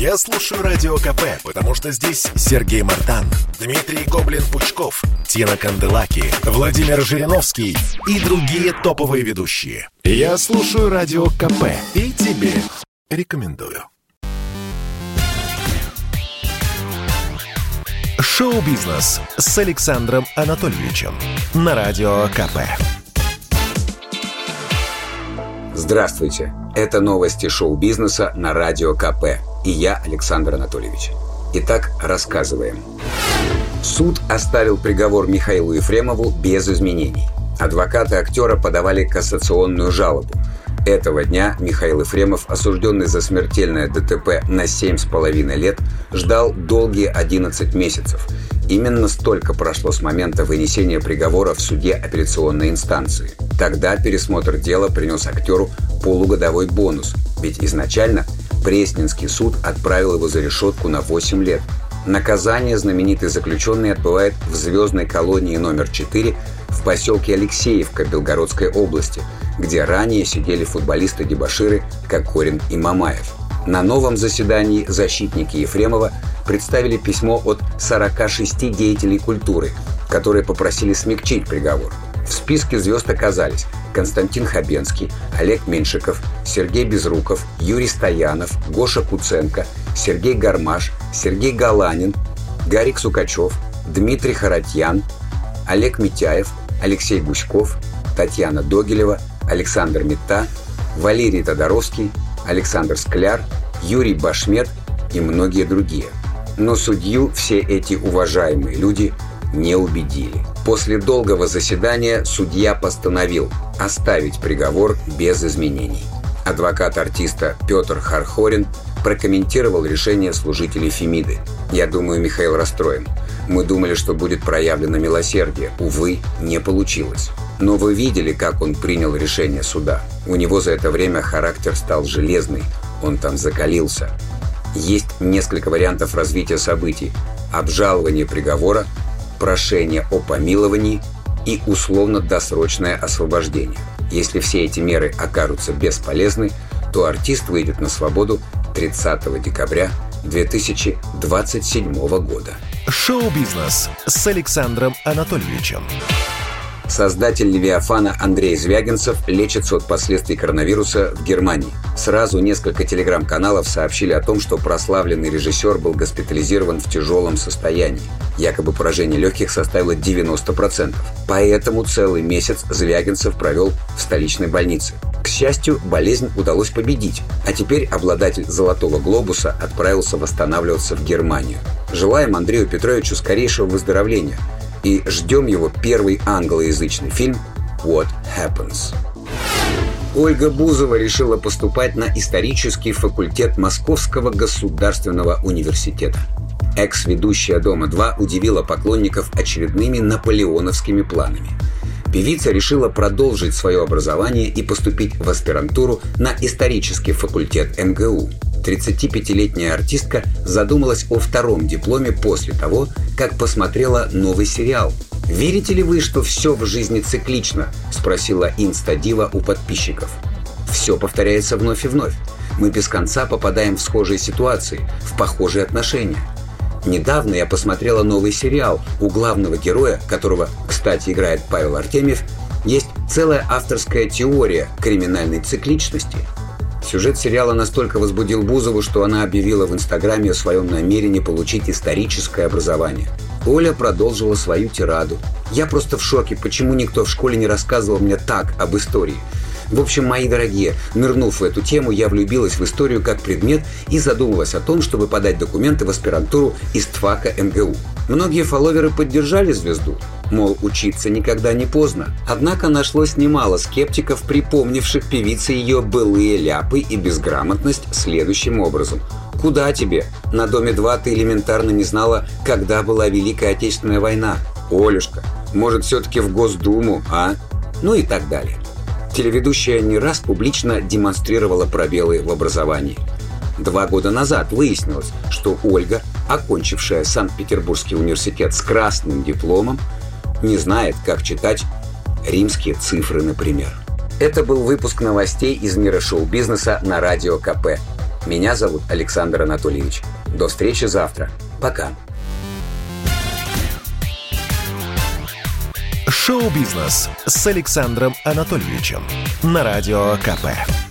Я слушаю Радио КП, потому что здесь Сергей Мартан, Дмитрий Гоблин-Пучков, Тина Канделаки, Владимир Жириновский и другие топовые ведущие. Я слушаю Радио КП и тебе рекомендую. Шоу-бизнес с Александром Анатольевичем на Радио КП. Здравствуйте! Это новости шоу-бизнеса на Радио КП. И я, Александр Анатольевич. Итак, рассказываем. Суд оставил приговор Михаилу Ефремову без изменений. Адвокаты актера подавали кассационную жалобу. Этого дня Михаил Ефремов, осужденный за смертельное ДТП на 7,5 лет, ждал долгие 11 месяцев. Именно столько прошло с момента вынесения приговора в суде апелляционной инстанции. Тогда пересмотр дела принес актеру полугодовой бонус, ведь изначально Пресненский суд отправил его за решетку на 8 лет. Наказание знаменитый заключенный отбывает в звездной колонии номер 4 в поселке Алексеевка Белгородской области, где ранее сидели футболисты-дебаширы Кокорин и Мамаев. На новом заседании защитники Ефремова представили письмо от 46 деятелей культуры, которые попросили смягчить приговор. В списке звезд оказались Константин Хабенский, Олег Меньшиков, Сергей Безруков, Юрий Стоянов, Гоша Куценко, Сергей Гармаш, Сергей Галанин, Гарик Сукачев, Дмитрий Харатьян, Олег Митяев, Алексей Гуськов, Татьяна Догилева, Александр Мета, Валерий Тодоровский, Александр Скляр, Юрий Башмет и многие другие. Но судью все эти уважаемые люди не убедили. После долгого заседания судья постановил оставить приговор без изменений. Адвокат артиста Петр Хархорин прокомментировал решение служителей Фемиды. «Я думаю, Михаил расстроен. Мы думали, что будет проявлено милосердие. Увы, не получилось. Но вы видели, как он принял решение суда. У него за это время характер стал железный. Он там закалился. Есть несколько вариантов развития событий. Обжалование приговора, прошение о помиловании и условно-досрочное освобождение. Если все эти меры окажутся бесполезны, то артист выйдет на свободу 30 декабря 2027 года. Шоу-бизнес с Александром Анатольевичем. Создатель «Левиафана» Андрей Звягинцев лечится от последствий коронавируса в Германии. Сразу несколько телеграм-каналов сообщили о том, что прославленный режиссер был госпитализирован в тяжелом состоянии. Якобы поражение легких составило 90%. Поэтому целый месяц Звягинцев провел в столичной больнице. К счастью, болезнь удалось победить, а теперь обладатель «Золотого глобуса» отправился восстанавливаться в Германию. Желаем Андрею Петровичу скорейшего выздоровления – и ждем его первый англоязычный фильм «What Happens». Ольга Бузова решила поступать на исторический факультет Московского государственного университета. Экс-ведущая «Дома-2» удивила поклонников очередными наполеоновскими планами. Певица решила продолжить свое образование и поступить в аспирантуру на исторический факультет МГУ. 35-летняя артистка задумалась о втором дипломе после того, как посмотрела новый сериал. «Верите ли вы, что все в жизни циклично?» – спросила инстадива у подписчиков. «Все повторяется вновь и вновь. Мы без конца попадаем в схожие ситуации, в похожие отношения. Недавно я посмотрела новый сериал, у главного героя, которого, кстати, играет Павел Артемьев, есть целая авторская теория криминальной цикличности – Сюжет сериала настолько возбудил Бузову, что она объявила в Инстаграме о своем намерении получить историческое образование. Оля продолжила свою тираду. «Я просто в шоке, почему никто в школе не рассказывал мне так об истории?» В общем, мои дорогие, нырнув в эту тему, я влюбилась в историю как предмет и задумалась о том, чтобы подать документы в аспирантуру из ТФАКа МГУ. Многие фолловеры поддержали звезду, мол, учиться никогда не поздно. Однако нашлось немало скептиков, припомнивших певице ее былые ляпы и безграмотность следующим образом. «Куда тебе? На Доме-2 ты элементарно не знала, когда была Великая Отечественная война. Олюшка, может, все-таки в Госдуму, а?» Ну и так далее. Телеведущая не раз публично демонстрировала пробелы в образовании. Два года назад выяснилось, что Ольга, окончившая Санкт-Петербургский университет с красным дипломом, не знает, как читать римские цифры, например. Это был выпуск новостей из мира шоу-бизнеса на Радио КП. Меня зовут Александр Анатольевич. До встречи завтра. Пока. Шоу-бизнес с Александром Анатольевичем на Радио КП.